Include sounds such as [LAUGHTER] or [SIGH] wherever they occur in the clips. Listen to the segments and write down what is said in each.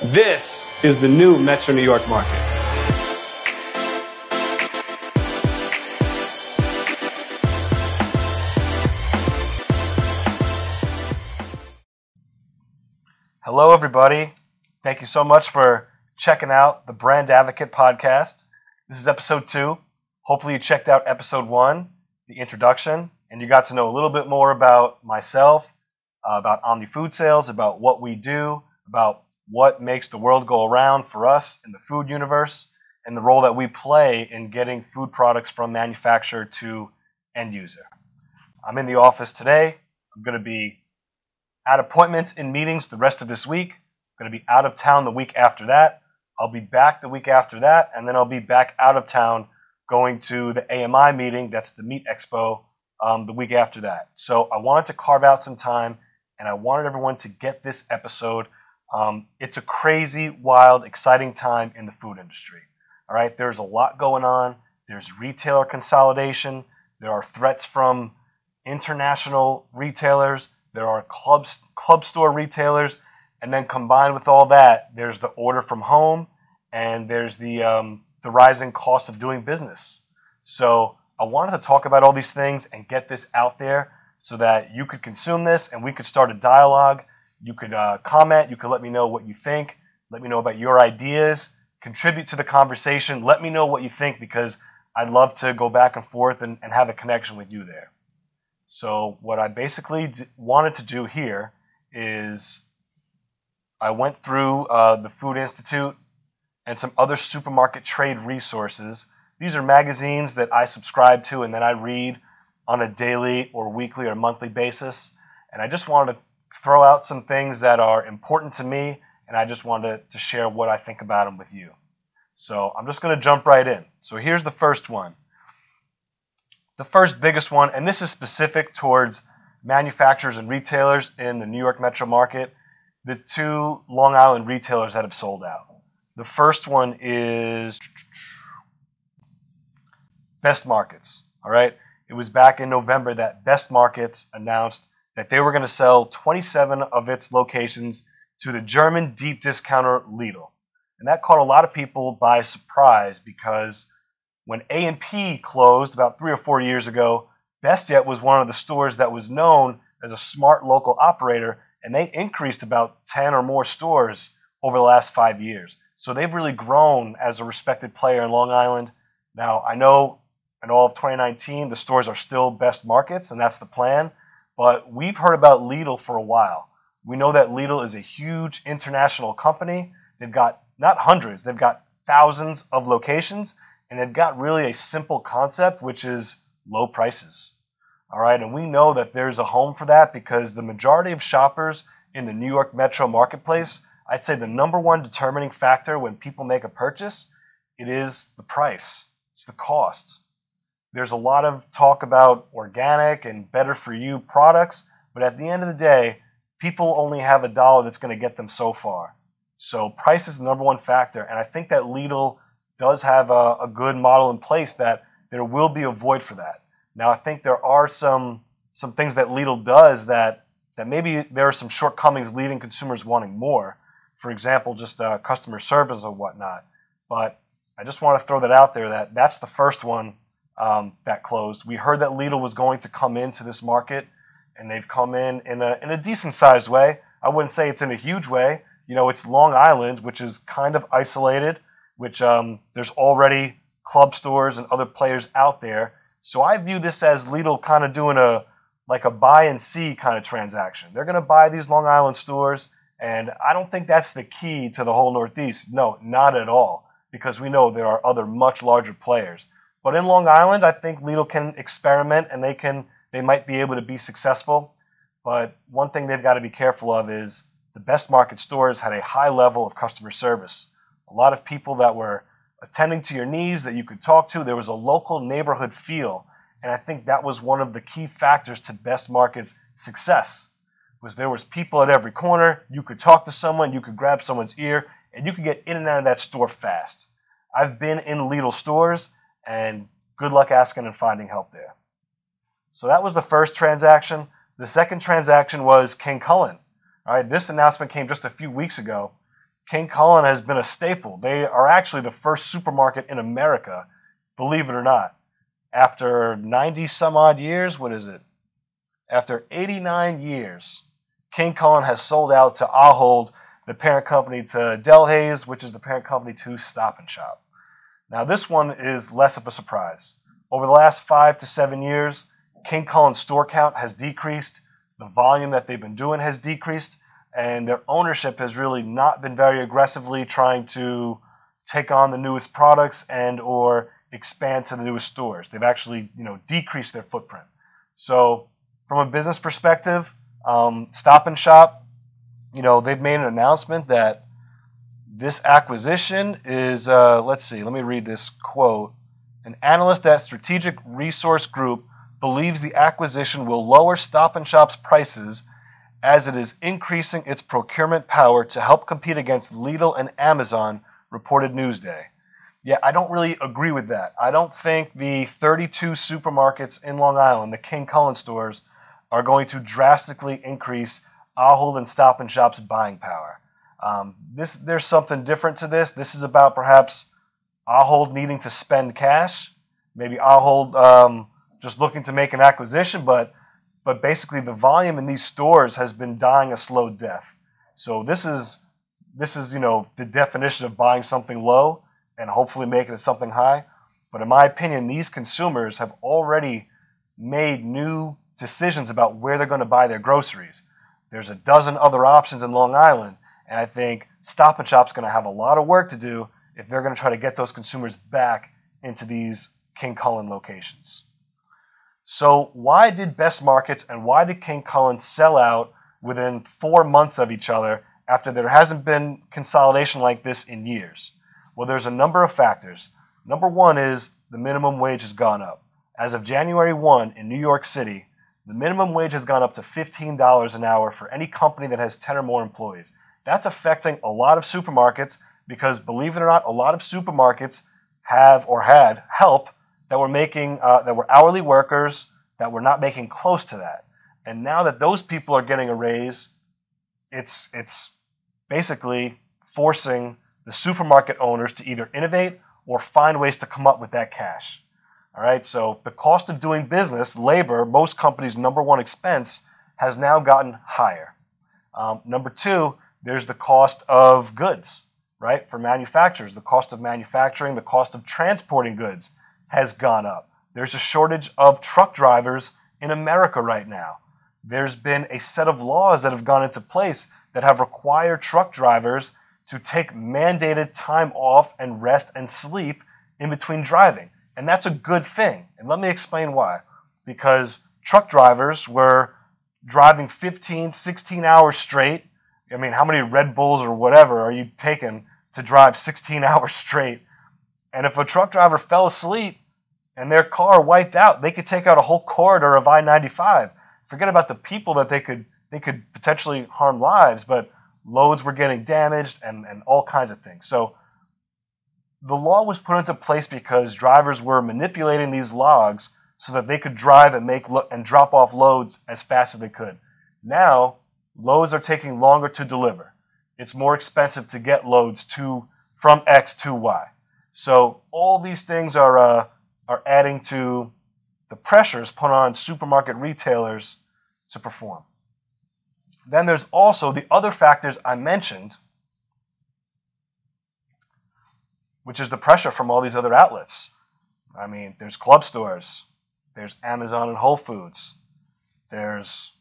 This is the new Metro New York market. Hello, everybody. Thank you so much for checking out the Brand Advocate podcast. This is episode two. Hopefully, you checked out episode one, the introduction, and you got to know a little bit more about myself, uh, about Omni Food Sales, about what we do, about what makes the world go around for us in the food universe, and the role that we play in getting food products from manufacturer to end user. I'm in the office today. I'm going to be at appointments in meetings the rest of this week. I'm going to be out of town the week after that. I'll be back the week after that, and then I'll be back out of town going to the AMI meeting. That's the Meat Expo um, the week after that. So I wanted to carve out some time, and I wanted everyone to get this episode um, it's a crazy, wild, exciting time in the food industry. All right, there's a lot going on. There's retailer consolidation. There are threats from international retailers. There are club club store retailers, and then combined with all that, there's the order from home, and there's the um, the rising cost of doing business. So I wanted to talk about all these things and get this out there so that you could consume this and we could start a dialogue you could uh, comment. You could let me know what you think. Let me know about your ideas. Contribute to the conversation. Let me know what you think because I'd love to go back and forth and, and have a connection with you there. So, what I basically d- wanted to do here is I went through uh, the Food Institute and some other supermarket trade resources. These are magazines that I subscribe to and that I read on a daily or weekly or monthly basis. And I just wanted to throw out some things that are important to me, and I just wanted to share what I think about them with you. So I'm just going to jump right in. So here's the first one. The first biggest one, and this is specific towards manufacturers and retailers in the New York metro market, the two Long Island retailers that have sold out. The first one is Best Markets. All right. It was back in November that Best Markets announced that they were going to sell 27 of its locations to the German deep discounter Lidl. And that caught a lot of people by surprise because when A&P closed about three or four years ago, Best Yet was one of the stores that was known as a smart local operator, and they increased about 10 or more stores over the last five years. So they've really grown as a respected player in Long Island. Now, I know in all of 2019, the stores are still best markets, and that's the plan. But we've heard about Lidl for a while. We know that Lidl is a huge international company. They've got not hundreds, they've got thousands of locations, and they've got really a simple concept, which is low prices. All right, and we know that there's a home for that because the majority of shoppers in the New York metro marketplace, I'd say the number one determining factor when people make a purchase, it is the price. It's the cost. There's a lot of talk about organic and better for you products, but at the end of the day, people only have a dollar that's going to get them so far. So price is the number one factor, and I think that Lidl does have a, a good model in place that there will be a void for that. Now I think there are some some things that Lidl does that that maybe there are some shortcomings leaving consumers wanting more. For example, just uh, customer service or whatnot. But I just want to throw that out there that that's the first one um, that closed. We heard that Lidl was going to come into this market, and they've come in in a, in a decent sized way. I wouldn't say it's in a huge way. You know, it's Long Island, which is kind of isolated, which um, there's already club stores and other players out there. So I view this as Lidl kind of doing a like a buy and see kind of transaction. They're going to buy these Long Island stores, and I don't think that's the key to the whole Northeast. No, not at all, because we know there are other much larger players. But in Long Island, I think Lidl can experiment and they can they might be able to be successful. But one thing they've got to be careful of is the best market stores had a high level of customer service. A lot of people that were attending to your needs that you could talk to. There was a local neighborhood feel. And I think that was one of the key factors to Best Market's success. Was there was people at every corner. You could talk to someone, you could grab someone's ear, and you could get in and out of that store fast. I've been in Lidl stores and good luck asking and finding help there. So that was the first transaction. The second transaction was King Kullen. All right, this announcement came just a few weeks ago. King Kullen has been a staple. They are actually the first supermarket in America, believe it or not. After 90 some odd years, what is it? After 89 years, King Kullen has sold out to Ahold, the parent company to Delhaize, which is the parent company to Stop and Shop. Now, this one is less of a surprise. Over the last five to seven years, King Kullen's store count has decreased, the volume that they've been doing has decreased, and their ownership has really not been very aggressively trying to take on the newest products and or expand to the newest stores. They've actually, you know, decreased their footprint. So, from a business perspective, um, Stop and Shop, you know, they've made an announcement that this acquisition is, uh, let's see, let me read this quote. An analyst at Strategic Resource Group believes the acquisition will lower Stop and Shop's prices as it is increasing its procurement power to help compete against Lidl and Amazon, reported Newsday. Yeah, I don't really agree with that. I don't think the 32 supermarkets in Long Island, the King Kullen stores, are going to drastically increase Ahold and Stop and Shop's buying power. Um, this there's something different to this. This is about perhaps Ahold needing to spend cash, maybe Ahold um, just looking to make an acquisition, but but basically the volume in these stores has been dying a slow death. So this is this is you know the definition of buying something low and hopefully making it something high. But in my opinion, these consumers have already made new decisions about where they're going to buy their groceries. There's a dozen other options in Long Island, and I think Stop and Shop's going to have a lot of work to do if they're going to try to get those consumers back into these King Kullen locations. So, why did Best Markets and why did King Kullen sell out within four months of each other after there hasn't been consolidation like this in years? Well, there's a number of factors. Number one is the minimum wage has gone up. As of January 1 in New York City, the minimum wage has gone up to $15 an hour for any company that has 10 or more employees. That's affecting a lot of supermarkets because, believe it or not, a lot of supermarkets have or had help that were making uh, that were hourly workers that were not making close to that. And now that those people are getting a raise, it's it's basically forcing the supermarket owners to either innovate or find ways to come up with that cash. All right, so the cost of doing business, labor, most companies' number one expense, has now gotten higher. Um, number two, there's the cost of goods, right? For manufacturers, the cost of manufacturing, the cost of transporting goods has gone up. There's a shortage of truck drivers in America right now. There's been a set of laws that have gone into place that have required truck drivers to take mandated time off and rest and sleep in between driving. And that's a good thing. And let me explain why. Because truck drivers were driving 15, 16 hours straight. I mean, how many Red Bulls or whatever are you taking to drive 16 [LAUGHS] hours straight and if a truck driver fell asleep and their car wiped out, they could take out a whole corridor of I-95. Forget about the people that they could they could potentially harm lives, but loads were getting damaged and, and all kinds of things. So the law was put into place because drivers were manipulating these logs so that they could drive and make lo- and drop off loads as fast as they could. Now loads are taking longer to deliver. It's more expensive to get loads to from X to Y. So all these things are uh, are adding to the pressures put on supermarket retailers to perform. Then there's also the other factors I mentioned, which is the pressure from all these other outlets. I mean, there's club stores, there's Amazon and Whole Foods, there's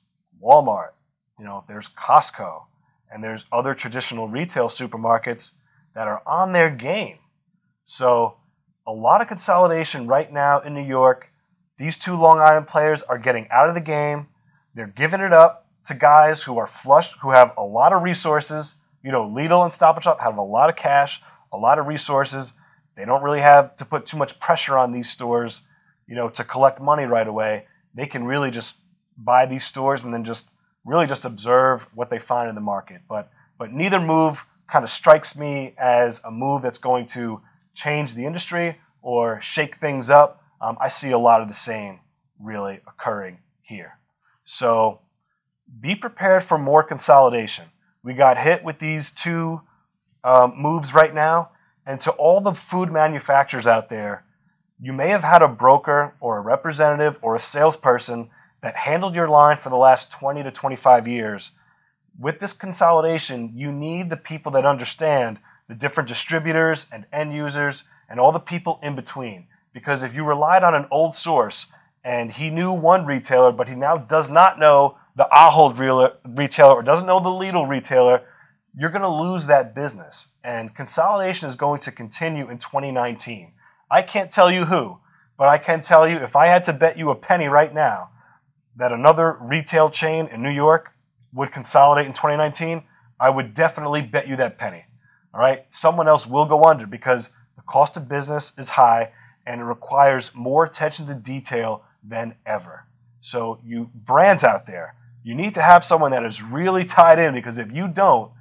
Walmart, you know, there's Costco, and there's other traditional retail supermarkets that are on their game so a lot of consolidation right now in New York. These two Long Island players are getting out of the game. They're giving it up to guys who are flush, who have a lot of resources. You know, Lidl and Stop and Shop have a lot of cash, a lot of resources. They don't really have to put too much pressure on these stores, you know, to collect money right away. They can really just buy these stores and then just really just observe what they find in the market. But but neither move kind of strikes me as a move that's going to change the industry or shake things up. Um, I see a lot of the same really occurring here. So be prepared for more consolidation. We got hit with these two um, moves right now. And to all the food manufacturers out there, you may have had a broker or a representative or a salesperson that handled your line for the last 20 to 25 years. With this consolidation, you need the people that understand the different distributors and end users and all the people in between. Because if you relied on an old source and he knew one retailer, but he now does not know the Ahold retailer or doesn't know the Lidl retailer, you're going to lose that business. And consolidation is going to continue in 2019. I can't tell you who, but I can tell you if I had to bet you a penny right now that another retail chain in New York would consolidate in 2019, I would definitely bet you that penny. All right? Someone else will go under because the cost of business is high and it requires more attention to detail than ever. So, you brands out there, you need to have someone that is really tied in because if you don't,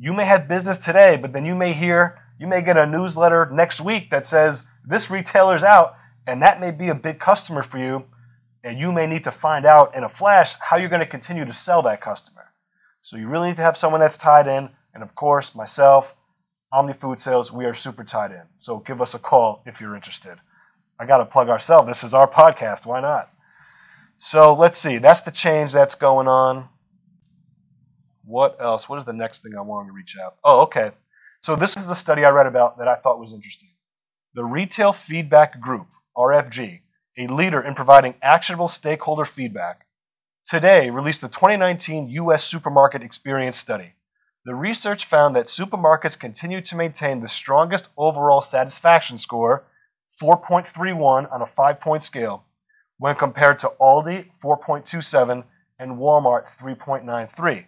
you may have business today, but then you may hear, you may get a newsletter next week that says this retailer's out, and that may be a big customer for you, and you may need to find out in a flash how you're going to continue to sell that customer. So you really need to have someone that's tied in, and of course, myself, Omni Food Sales, we are super tied in. So give us a call if you're interested. I got to plug ourselves. This is our podcast. Why not? So let's see. That's the change that's going on. What else? What is the next thing I wanted to reach out? Oh, okay. So this is a study I read about that I thought was interesting. The Retail Feedback Group, RFG, a leader in providing actionable stakeholder feedback, today released the 2019 U.S. Supermarket Experience Study. The research found that supermarkets continue to maintain the strongest overall satisfaction score, 4.31 on a five point scale, when compared to Aldi, 4.27, and Walmart, 3.93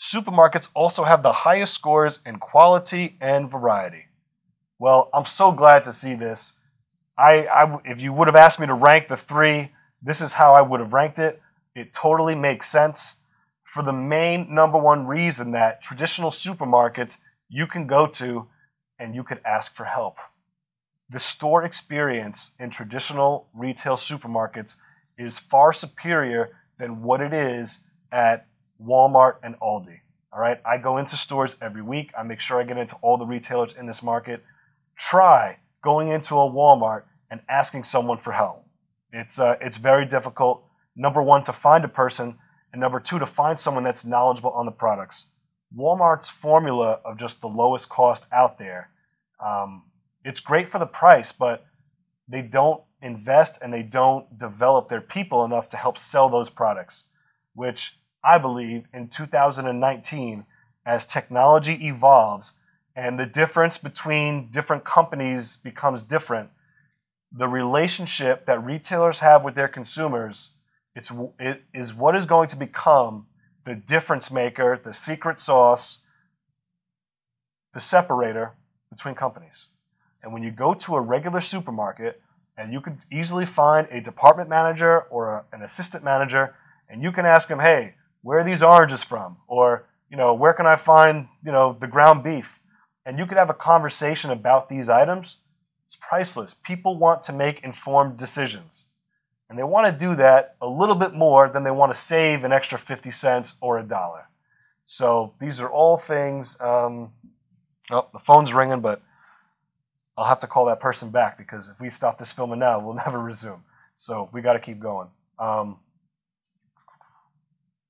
supermarkets also have the highest scores in quality and variety. Well, I'm so glad to see this. I, I, if you would have asked me to rank the three, this is how I would have ranked it. It totally makes sense for the main number one reason that traditional supermarkets you can go to and you could ask for help. The store experience in traditional retail supermarkets is far superior than what it is at Walmart, and Aldi. All right, I go into stores every week. I make sure I get into all the retailers in this market. Try going into a Walmart and asking someone for help. It's uh, it's very difficult. Number one, to find a person, and number two, to find someone that's knowledgeable on the products. Walmart's formula of just the lowest cost out there, um, it's great for the price, but they don't invest and they don't develop their people enough to help sell those products, which I believe, in 2019 as technology evolves and the difference between different companies becomes different. The relationship that retailers have with their consumers it's, it is what is going to become the difference maker, the secret sauce, the separator between companies. And when you go to a regular supermarket, and you could easily find a department manager or a, an assistant manager, and you can ask them, hey, where are these oranges from? Or, you know, where can I find, you know, the ground beef? And you could have a conversation about these items. It's priceless. People want to make informed decisions. And they want to do that a little bit more than they want to save an extra 50 cents or a dollar. So these are all things. Um, oh, the phone's ringing, but I'll have to call that person back because if we stop this filming now, we'll [LAUGHS] never resume. So we got to keep going. Um,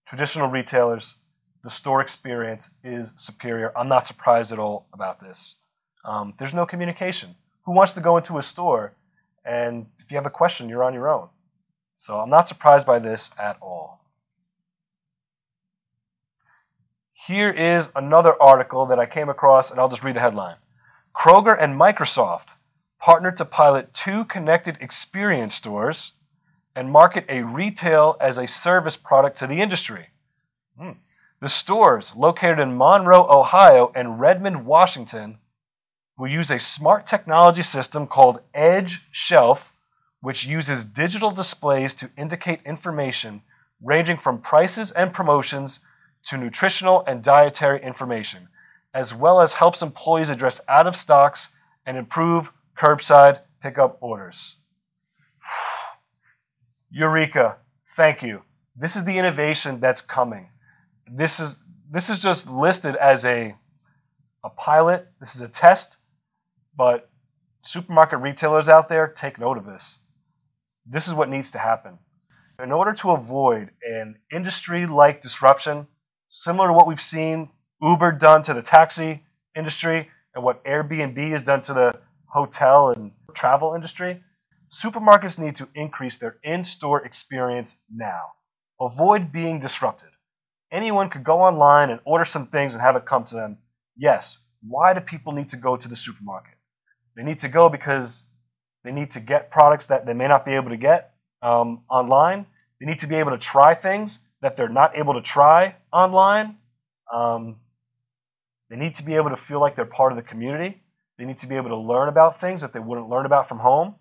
traditional retailers, the store experience is superior. I'm not surprised at all about this. Um, there's no communication. Who wants to go into a store and if you have a question, you're on your own? So I'm not surprised by this at all. Here is another article that I came across, and I'll just read the headline. Kroger and Microsoft partnered to pilot two connected experience stores and market a retail as a service product to the industry. Hmm. The stores, located in Monroe, Ohio, and Redmond, Washington, will use a smart technology system called Edge Shelf, which uses digital displays to indicate information ranging from prices and promotions to nutritional and dietary information, as well as helps employees address out of stocks and improve curbside pickup orders. [SIGHS] Eureka. Thank you. This is the innovation that's coming. This is this is just listed as a a pilot. This is a test, but supermarket retailers out there, take note of this. This is what needs to happen. In order to avoid an industry like disruption, similar to what we've seen Uber done to the taxi industry and what Airbnb has done to the hotel and travel industry, supermarkets need to increase their in store experience now. Avoid being disrupted. Anyone could go online and order some things and have it come to them. Yes, why do people need to go to the supermarket? They need to go because they need to get products that they may not be able to get um, online. They need to be able to try things that they're not able to try online. Um, they need to be able to feel like they're part of the community. They need to be able to learn about things that they wouldn't learn about from home.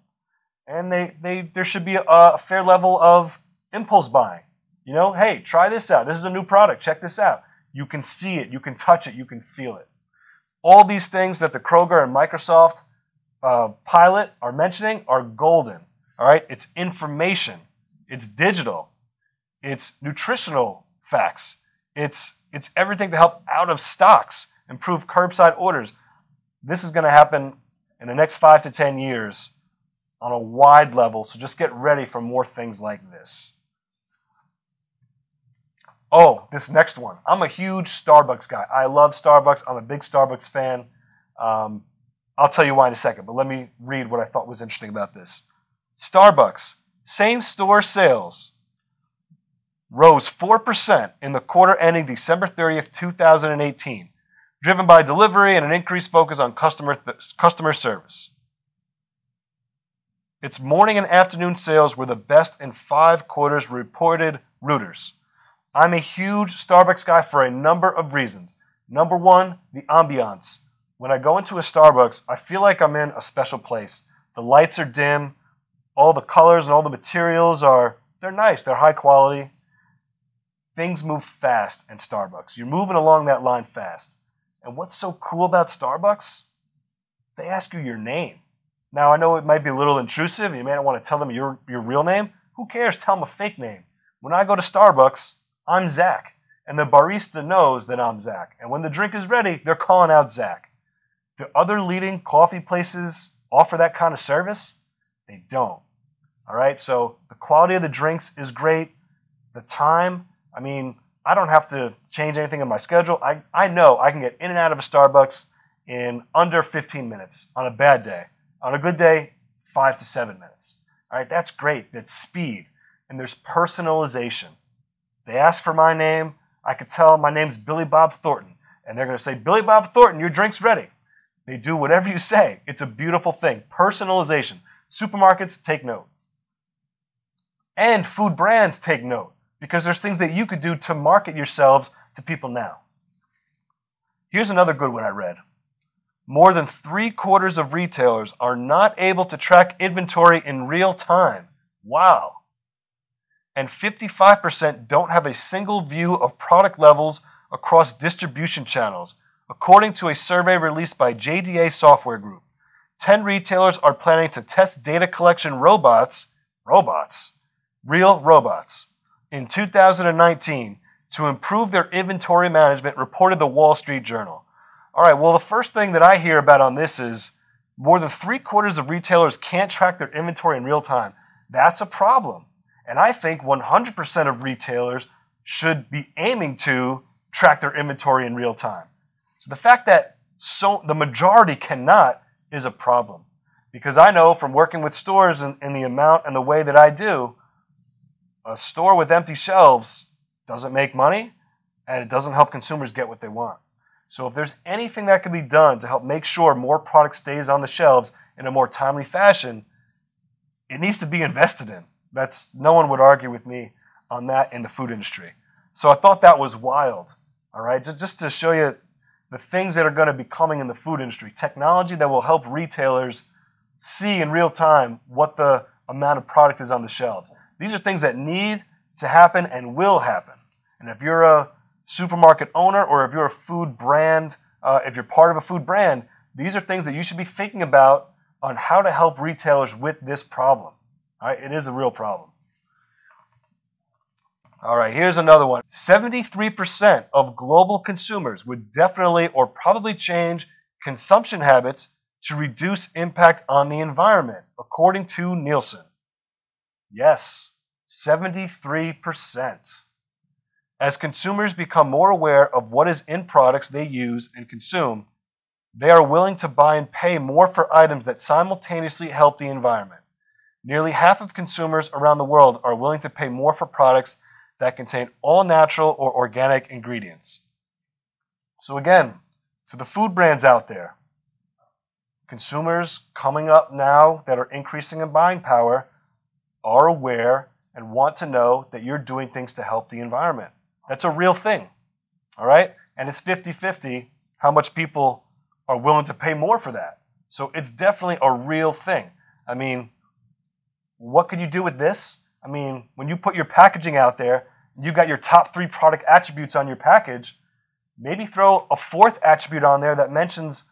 And they, they there should be a, a fair level of impulse buying. You know, hey, try this out. This is a new product. Check this out. You can see it, you can touch it, you can feel it. All these things that the Kroger and Microsoft uh, pilot are mentioning are golden. All right, it's information, it's digital, it's nutritional facts, it's it's everything to help out of stocks, improve curbside orders. This is going to happen in the next five to ten years on a wide level. So just get ready for more things like this. Oh, this next one. I'm a huge Starbucks guy. I love Starbucks. I'm a big Starbucks fan. Um, I'll tell you why in a second, but let me read what I thought was interesting about this. Starbucks, same store sales rose 4% in the quarter ending December 30th, 2018, driven by delivery and an increased focus on customer, th- customer service. Its morning and afternoon sales were the best in five quarters, reported Reuters. I'm a huge Starbucks guy for a number of reasons. Number one, the ambiance. When I go into a Starbucks, I feel like I'm in a special place. The lights are dim, all the colors and all the materials are they're nice, they're high quality. Things move fast in Starbucks. You're moving along that line fast. And what's so cool about Starbucks? They ask you your name. Now I know it might be a little intrusive. You may not want to tell them your your real name. Who cares? Tell them a fake name. When I go to Starbucks, I'm Zak. And the barista knows that I'm Zak. And when the drink is ready, they're calling out Zak. Do other leading coffee places offer that kind of service? They don't. All right, so the quality of the drinks is great. The time, I mean, I don't have to change anything in my schedule. I, I know I can get in and out of a Starbucks in under 15 minutes on a bad day. On a good day, five to seven minutes. All right, that's great. That's speed. And there's personalization. They ask for my name. I could tell my name's Billy Bob Thornton. And they're going to say, Billy Bob Thornton, your drink's ready. They do whatever you say. It's a beautiful thing. Personalization. Supermarkets, take note. And food brands, take note. Because there's things that you could do to market yourselves to people now. Here's another good one I read. More than three quarters of retailers are not able to track inventory in real time. Wow and 55% don't have a single view of product levels across distribution channels, according to a survey released by JDA Software Group. 10 retailers are planning to test data collection robots, robots, real robots, in 2019 to improve their inventory management, reported the Wall Street Journal. All right, well, the first thing that I hear about on this is more than three quarters of retailers can't track their inventory in real time. That's a problem. And I think 100% of retailers should be aiming to track their inventory in real time. So the fact that so the majority cannot is a problem. Because I know from working with stores and, and the amount and the way that I do, a store with empty shelves doesn't make money and it doesn't help consumers get what they want. So if there's anything that can be done to help make sure more product stays on the shelves in a more timely fashion, it needs to be invested in. That's no one would argue with me on that in the food industry. So I thought that was wild. All right, just, just to show you the things that are going to be coming in the food industry, technology that will help retailers see in real time what the amount of product is on the shelves. These are things that need to happen and will happen. And if you're a supermarket owner or if you're a food brand, uh, if you're part of a food brand, these are things that you should be thinking about on how to help retailers with this problem. Right? It is a real problem. All right, here's another one 73% of global consumers would definitely or probably change consumption habits to reduce impact on the environment, according to Nielsen. Yes, 73%. As consumers become more aware of what is in products they use and consume, they are willing to buy and pay more for items that simultaneously help the environment. Nearly half of consumers around the world are willing to pay more for products that contain all natural or organic ingredients. So, again, to the food brands out there, consumers coming up now that are increasing in buying power are aware and want to know that you're doing things to help the environment. That's a real thing. All right? And it's 50 50 how much people are willing to pay more for that. So it's definitely a real thing. I mean, what could you do with this? I mean, when you put your packaging out there, you've got your top three product attributes on your package, maybe throw a fourth attribute on there that mentions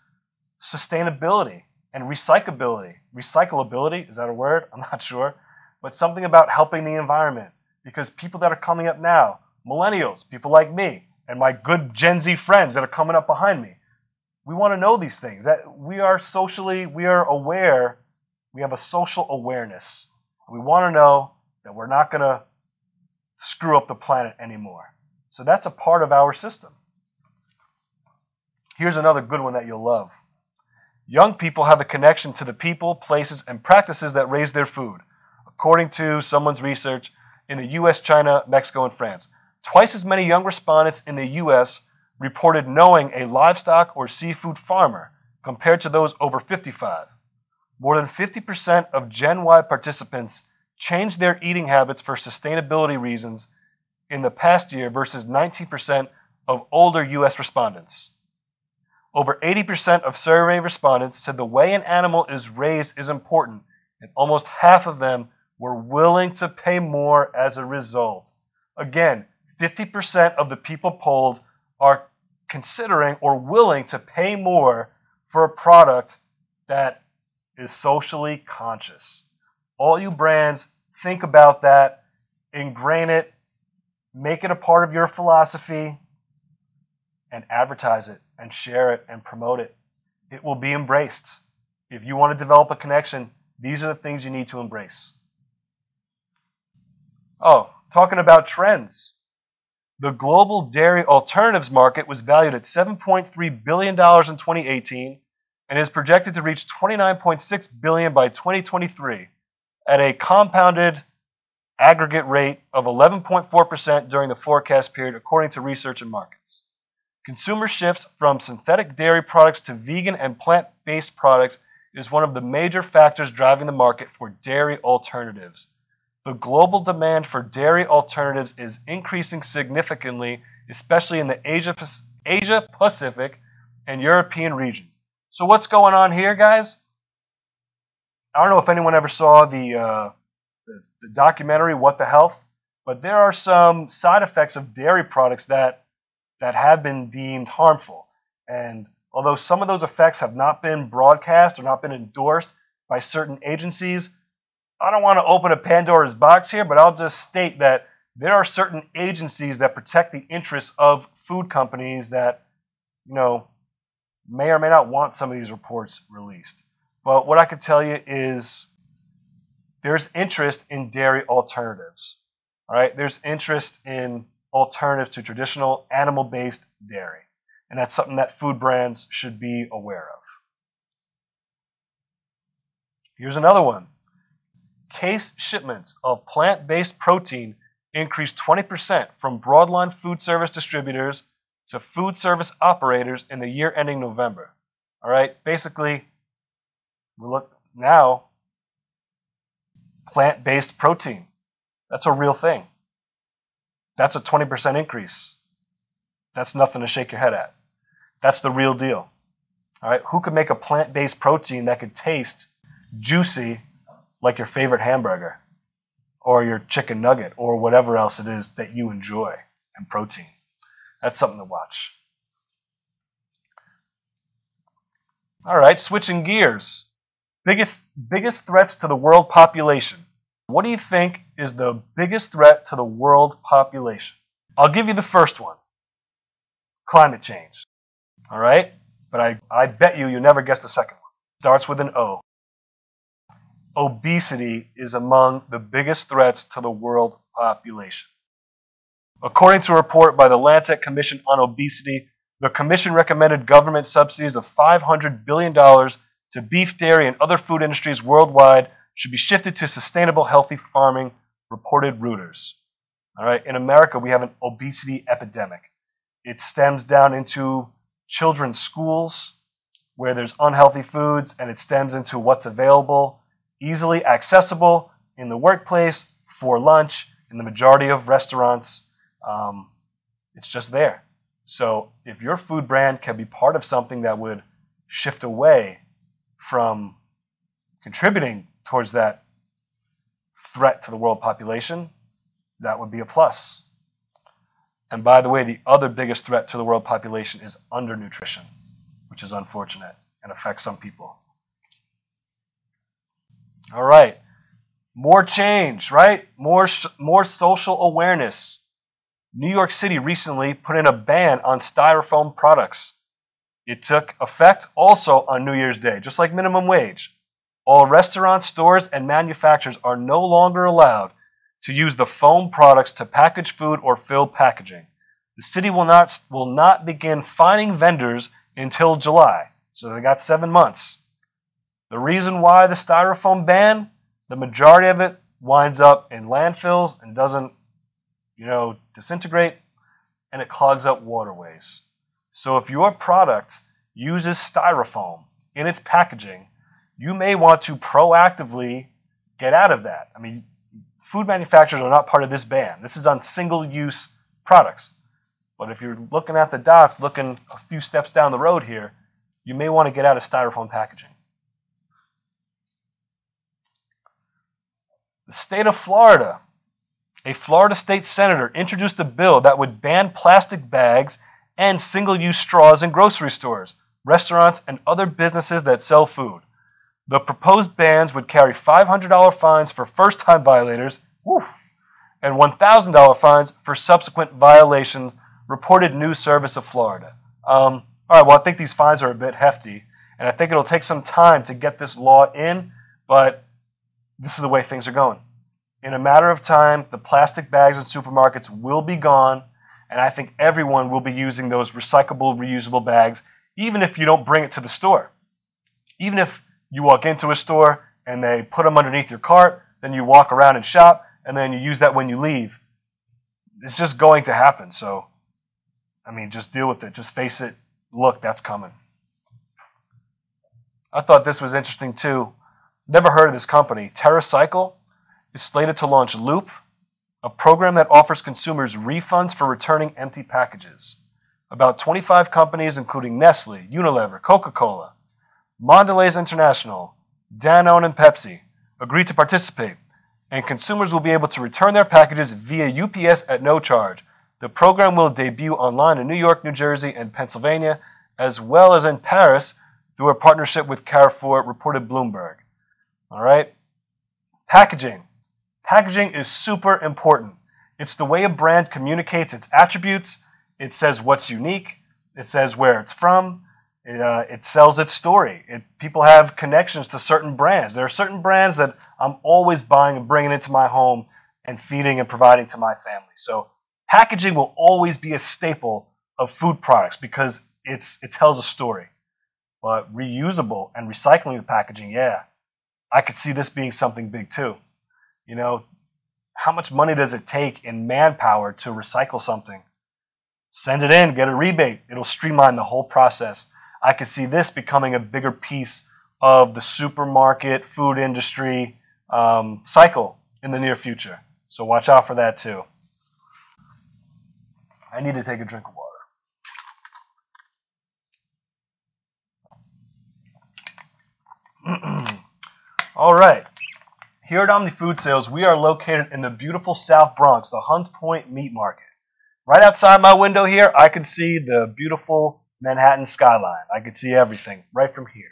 sustainability and recyclability. Recyclability, is that a word? [LAUGHS] I'm not sure. But something about helping the environment. Because people that are coming up now, millennials, people like me, and my good Gen Z friends that are coming up behind me, we want to know these things. That we are socially, we are aware, we have a social awareness. We want to know that we're not going to screw up the planet anymore. So that's a part of our system. Here's another good one that you'll love. Young people have a connection to the people, places, and practices that raise their food, according to someone's research in the US, China, Mexico, and France. Twice as many young respondents in the US reported knowing a livestock or seafood farmer compared to those over 55. More than 50% of Gen Y participants changed their eating habits for sustainability reasons in the past year versus 19% of older U.S. respondents. Over 80% of survey respondents said the way an animal is raised is important, and almost half of them were willing to pay more as a result. Again, 50% of the people polled are considering or willing to pay more for a product that is socially conscious. All you brands, think about that, ingrain it, make it a part of your philosophy, and advertise it and share it and promote it. It will be embraced. If you want to develop a connection, these are the things you need to embrace. Oh, talking about trends. The global dairy alternatives market was valued at $7.3 billion in 2018 and is projected to reach 29.6 billion by 2023 at a compounded aggregate rate of 11.4% during the forecast period according to research and markets. Consumer shifts from synthetic dairy products to vegan and plant-based products is one of the major factors driving the market for dairy alternatives. The global demand for dairy alternatives is increasing significantly, especially in the Asia, Asia Pacific and European regions. So what's going on here, guys? I don't know if anyone ever saw the, uh, the, the documentary "What the Health," but there are some side effects of dairy products that that have been deemed harmful. And although some of those effects have not been broadcast or not been endorsed by certain agencies, I don't want to open a Pandora's box here, but I'll just state that there are certain agencies that protect the interests of food companies that, you know, may or may not want some of these reports released. But what I can tell you is there's interest in dairy alternatives. All right, there's interest in alternatives to traditional animal based dairy. And that's something that food brands should be aware of. Here's another one case shipments of plant based protein increased 20% from broadline food service distributors to food service operators in the year ending November. All right, basically, look now plant based protein. That's a real thing. That's a 20% increase. That's nothing to shake your head at. That's the real deal. All right, who could make a plant based protein that could taste juicy like your favorite hamburger or your chicken nugget or whatever else it is that you enjoy and protein? That's something to watch. All right, switching gears. Biggest, biggest threats to the world population. What do you think is the biggest threat to the world population? I'll give you the first one climate change. All right? But I, I bet you you never guess the second one. Starts with an O. Obesity is among the biggest threats to the world population. According to a report by the Lancet Commission on Obesity, the Commission recommended government subsidies of $500 billion to beef, dairy, and other food industries worldwide should be shifted to sustainable, healthy farming, reported Reuters. All right, in America, we have an obesity epidemic. It stems down into children's schools where there's unhealthy foods, and it stems into what's available, easily accessible in the workplace, for lunch, in the majority of restaurants. Um, it's just there. So if your food brand can be part of something that would shift away from contributing towards that threat to the world population, that would be a plus. And by the way, the other biggest threat to the world population is undernutrition, which is unfortunate and affects some people. All right. More change, right? More, more social awareness. New York City recently put in a ban on styrofoam products. It took effect also on New Year's Day, just like minimum wage. All restaurants, stores, and manufacturers are no longer allowed to use the foam products to package food or fill packaging. The city will not, will not begin fining vendors until July, so they got seven months. The reason why the styrofoam ban, the majority of it winds up in landfills and doesn't, you know, disintegrate, and it clogs up waterways. So if your product uses styrofoam in its packaging, you may want to proactively get out of that. I mean, food manufacturers are not part of this ban. This is on single use products. But if you're looking at the docks, looking a few steps down the road here, you may want to get out of styrofoam packaging. The state of Florida, a Florida state senator introduced a bill that would ban plastic bags and single use straws in grocery stores, restaurants, and other businesses that sell food. The proposed bans would carry $500 fines for first time violators and $1,000 fines for subsequent violations, reported News Service of Florida. Um, all right, well, I think these fines are a bit hefty, and I think it'll take some time to get this law in, but this is the way things are going. In a matter of time, the plastic bags in supermarkets will be gone, and I think everyone will be using those recyclable, reusable bags, even if you don't bring it to the store. Even if you walk into a store and they put them underneath your cart, then you walk around and shop, and then you use that when you leave. It's just going to happen. So, I mean, just deal with it. Just face it. Look, that's coming. I thought this was interesting too. Never heard of this company. TerraCycle is slated to launch Loop, a program that offers consumers refunds for returning empty packages. About 25 companies, including Nestle, Unilever, Coca Cola, Mondelez International, Danone, and Pepsi agreed to participate, and consumers will be able to return their packages via UPS at no charge. The program will debut online in New York, New Jersey, and Pennsylvania, as well as in Paris through a partnership with Carrefour, reported Bloomberg. All right? Packaging. Packaging is super important. It's the way a brand communicates its attributes. It says what's unique. It says where it's from. It, uh, it sells its story. It, people have connections to certain brands. There are certain brands that I'm always buying and bringing into my home and feeding and providing to my family. So packaging will always be a staple of food products because it's it tells a story. But reusable and recycling the packaging, yeah, I could see this being something big too. You know, how much money does it take in manpower to recycle something? Send it in, get a rebate. It'll streamline the whole process. I could see this becoming a bigger piece of the supermarket food industry um, cycle in the near future. So watch out for that too. I need to take a drink of water. [CLEARS THROAT] All right. Here at Omni Food Sales, we are located in the beautiful South Bronx, the Hunts Point Meat Market. Right outside my window here, I can see the beautiful Manhattan skyline. I could see everything right from here.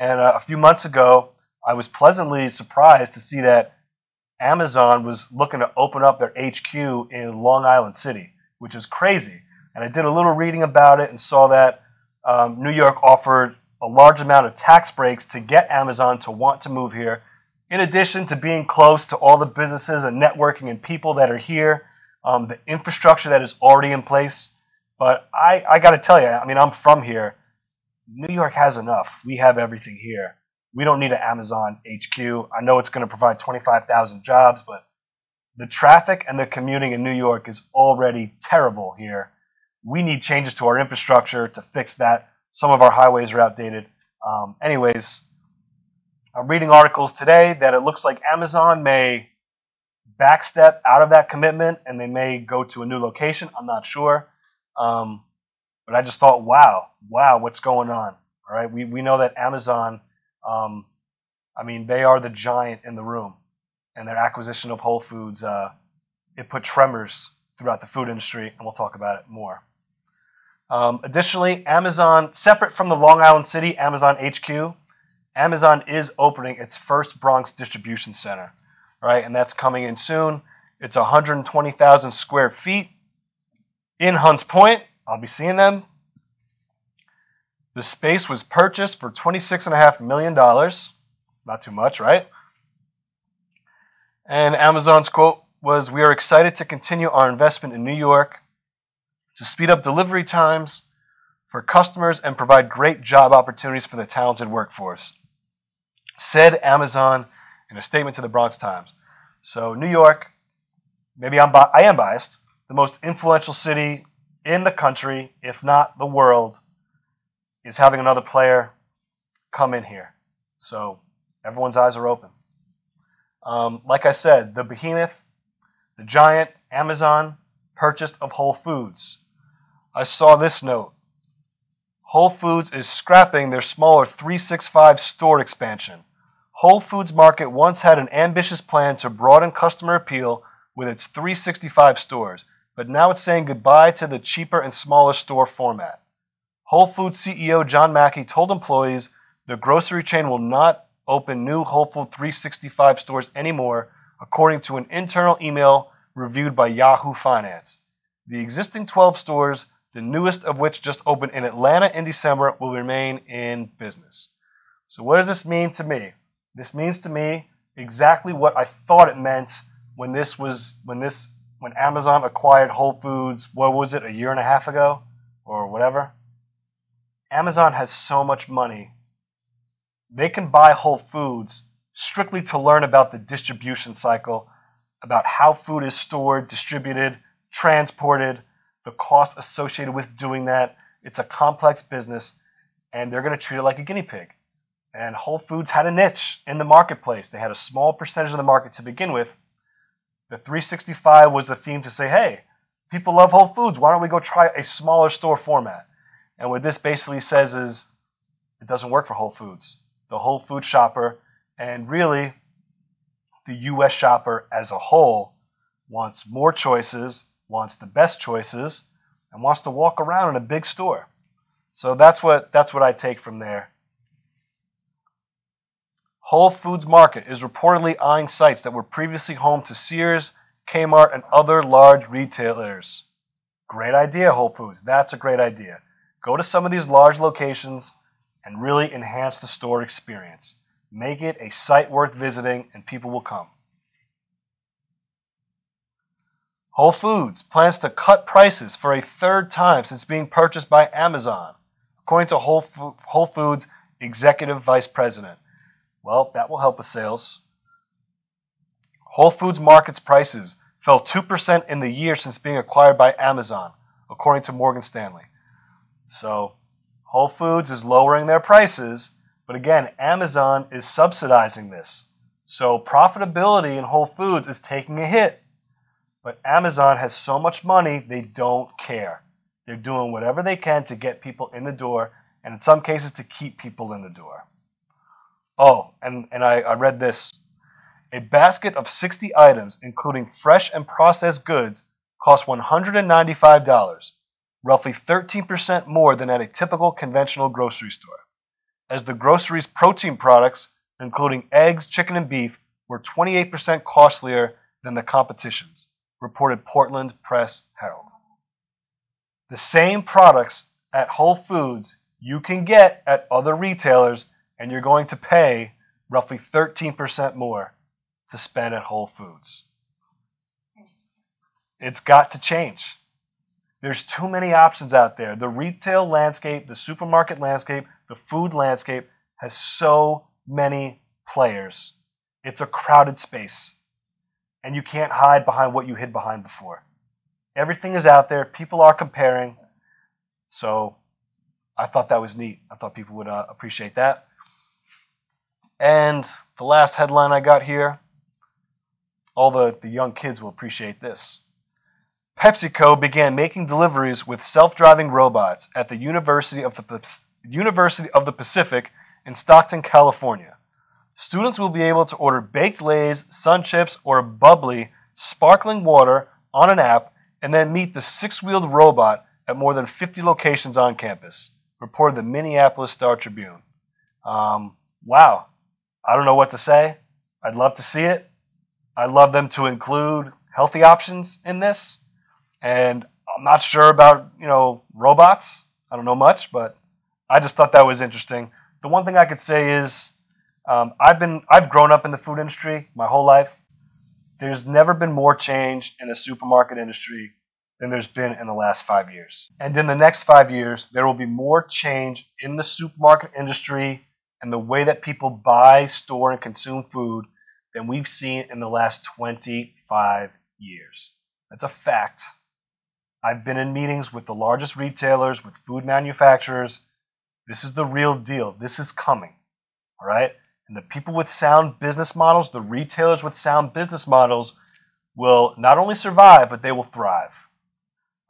And uh, a few months ago, I was pleasantly surprised to see that Amazon was looking to open up their HQ in Long Island City, which is crazy. And I did a little reading about it and saw that um, New York offered a large amount of tax breaks to get Amazon to want to move here, in addition to being close to all the businesses and networking and people that are here, um, the infrastructure that is already in place. But I, I got to tell you, I mean, I'm from here. New York has enough. We have everything here. We don't need an Amazon HQ. I know it's going to provide 25,000 jobs, but the traffic and the commuting in New York is already terrible here. We need changes to our infrastructure to fix that. Some of our highways are outdated. Um, anyways, I'm reading articles today that it looks like Amazon may backstep out of that commitment and they may go to a new location. I'm not sure. Um, but I just thought, wow, wow, what's going on? All right, we, we know that Amazon, um, I mean, they are the giant in the room, and their acquisition of Whole Foods, uh, it put tremors throughout the food industry, and we'll talk about it more. Um, additionally, Amazon, separate from the Long Island City Amazon HQ, Amazon is opening its first Bronx distribution center, right? And that's coming in soon. It's 120,000 square feet in Hunts Point. I'll be seeing them. The space was purchased for $26.5 million. Not too much, right? And Amazon's quote was We are excited to continue our investment in New York to speed up delivery times for customers and provide great job opportunities for the talented workforce, said Amazon in a statement to the Bronx Times. So, New York, maybe I'm bi- I am biased, the most influential city in the country, if not the world, is having another player come in here. So everyone's eyes are open. Um, like I said, the behemoth, the giant Amazon purchased of Whole Foods. I saw this note. Whole Foods is scrapping their smaller 365 store expansion. Whole Foods Market once had an ambitious plan to broaden customer appeal with its 365 stores but now it's saying goodbye to the cheaper and smaller store format. Whole Foods CEO John Mackey told employees the grocery chain will not open new Whole Food 365 stores anymore, according to an internal email reviewed by Yahoo Finance. The existing 12 stores, the newest of which just opened in Atlanta in December, will remain in business. So, what does this mean to me? This means to me exactly what I thought it meant when this was when this when Amazon acquired Whole Foods, what was it, a year and a half ago or whatever? Amazon has so much money. They can buy Whole Foods strictly to learn about the distribution cycle, about how food is stored, distributed, transported, the costs associated with doing that. It's a complex business, and they're going to treat it like a guinea pig. And Whole Foods had a niche in the marketplace. They had a small percentage of the market to begin with, the 365 was a theme to say, hey, people love Whole Foods. Why don't we go try a smaller store format? And what this basically says is it doesn't work for Whole Foods. The Whole Food shopper, and really the US shopper as a whole, wants more choices, wants the best choices, and wants to walk around in a big store. So that's what that's what I take from there. Whole Foods Market is reportedly eyeing sites that were previously home to Sears, Kmart, and other large retailers. Great idea, Whole Foods. That's a great idea. Go to some of these large locations and really enhance the store experience. Make it a site worth visiting, and people will come. Whole Foods plans to cut prices for a third time since being purchased by Amazon, according to Whole, Whole Foods executive vice president. Well, that will help with sales. Whole Foods Market's prices fell 2% in the year since being acquired by Amazon, according to Morgan Stanley. So, Whole Foods is lowering their prices, but again, Amazon is subsidizing this. So, profitability in Whole Foods is taking a hit. But Amazon has so much money, they don't care. They're doing whatever they can to get people in the door, and in some cases, to keep people in the door. Oh, and, and I, I read this. A basket of 60 items, including fresh and processed goods, costs $195, roughly 13% more than at a typical conventional grocery store. As the grocery's protein products, including eggs, chicken, and beef, were 28% costlier than the competition's, reported Portland Press Herald. The same products at Whole Foods you can get at other retailers, and you're going to pay roughly 13% more to spend at Whole Foods. It's got to change. There's too many options out there. The retail landscape, the supermarket landscape, the food landscape has so many players. It's a crowded space. And you can't hide behind what you hid behind before. Everything is out there. People are comparing. So I thought that was neat. I thought people would uh, appreciate that. And the last headline I got here all the, the young kids will appreciate this. PepsiCo began making deliveries with self-driving robots at the University of the, University of the Pacific in Stockton, California. Students will be able to order baked lays, SunChips, or bubly, sparkling water on an app and then meet the six-wheeled robot at more than 50 locations on campus, reported the Minneapolis Star Tribune. Um, wow. I don't know what to say. I'd love to see it. I'd love them to include healthy options in this. And I'm not sure about, you know, robots. I don't know much, but I just thought that was interesting. The one thing I could say is um, I've been I've grown up in the food industry my whole life. There's never been more change in the supermarket industry than there's been in the last five years. And in the next five years, there will be more change in the supermarket industry and the way that people buy, store, and consume food than we've seen in the last 25 years. That's a fact. I've been in meetings with the largest retailers, with food manufacturers. This is the real deal. This is coming. All right? And the people with sound business models, the retailers with sound business models, will not only survive, but they will thrive.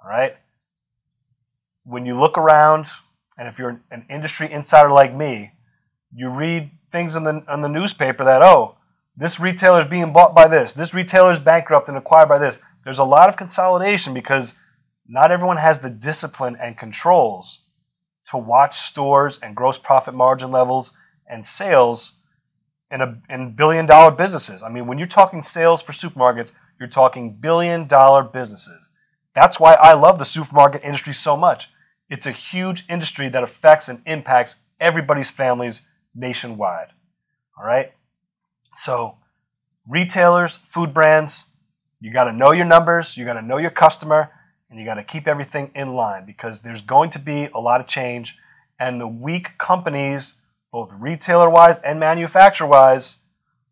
All right? When you look around, and if you're an industry insider like me, you read things in the, in the newspaper that, oh, this retailer is being bought by this, this retailer is bankrupt and acquired by this. There's a lot of consolidation because not everyone has the discipline and controls to watch stores and gross profit margin levels and sales in a billion dollar businesses. I mean, when you're talking sales for supermarkets, you're talking billion dollar businesses. That's why I love the supermarket industry so much. It's a huge industry that affects and impacts everybody's families nationwide. All right? So, retailers, food brands, you got to know your numbers, you got to know your customer, and you got to keep everything in line because there's going to be a lot of change. And the weak companies, both retailer wise and manufacturer wise,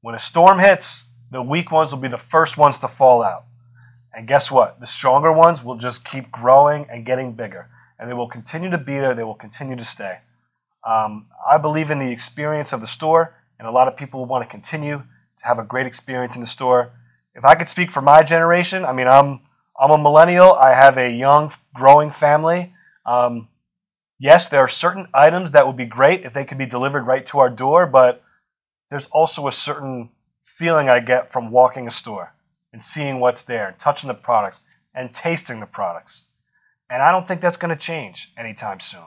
when a storm hits, the weak ones will be the first ones to fall out. And guess what? The stronger ones will just keep growing and getting bigger. And they will continue to be there, they will continue to stay. Um, I believe in the experience of the store, and a lot of people want to continue to have a great experience in the store. If I could speak for my generation, I mean, I'm I'm a millennial. I have a young, growing family. Um, yes, there are certain items that would be great if they could be delivered right to our door, but there's also a certain feeling I get from walking a store and seeing what's there, touching the products, and tasting the products. And I don't think that's going to change anytime soon.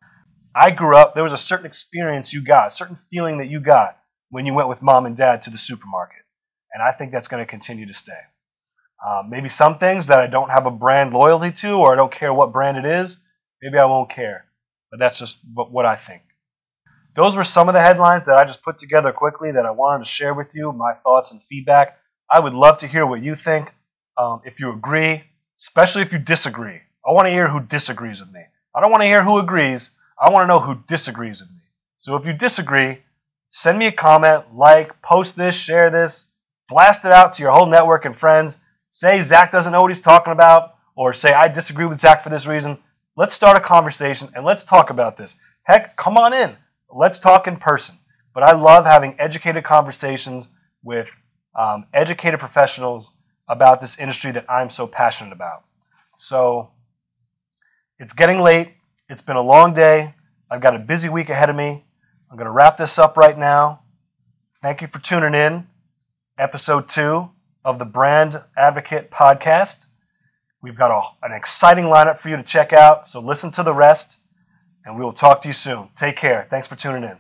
I grew up, there was a certain experience you got, a certain feeling that you got when you went with mom and dad to the supermarket. And I think that's going to continue to stay. Um, maybe some things that I don't have a brand loyalty to, or I don't care what brand it is, maybe I won't care. But that's just what I think. Those were some of the headlines that I just put together quickly that I wanted to share with you, my thoughts and feedback. I would love to hear what you think. Um, if you agree, especially if you disagree. I want to hear who disagrees with me. I don't want to hear who agrees. I want to know who disagrees with me. So if you disagree, send me a comment, like, post this, share this, blast it out to your whole network and friends say Zak doesn't know what he's talking about, or say I disagree with Zak for this reason. Let's start a conversation and let's talk about this. Heck, come on in. Let's talk in person. But I love having educated conversations with um, educated professionals about this industry that I'm so passionate about. So it's getting late. It's been a long day. I've got a busy week ahead of me. I'm going to wrap this up right now. Thank you for tuning in. Episode two of the Brand Advocate podcast. We've got a, an exciting lineup for you to check out, so listen to the rest, and we will talk to you soon. Take care. Thanks for tuning in.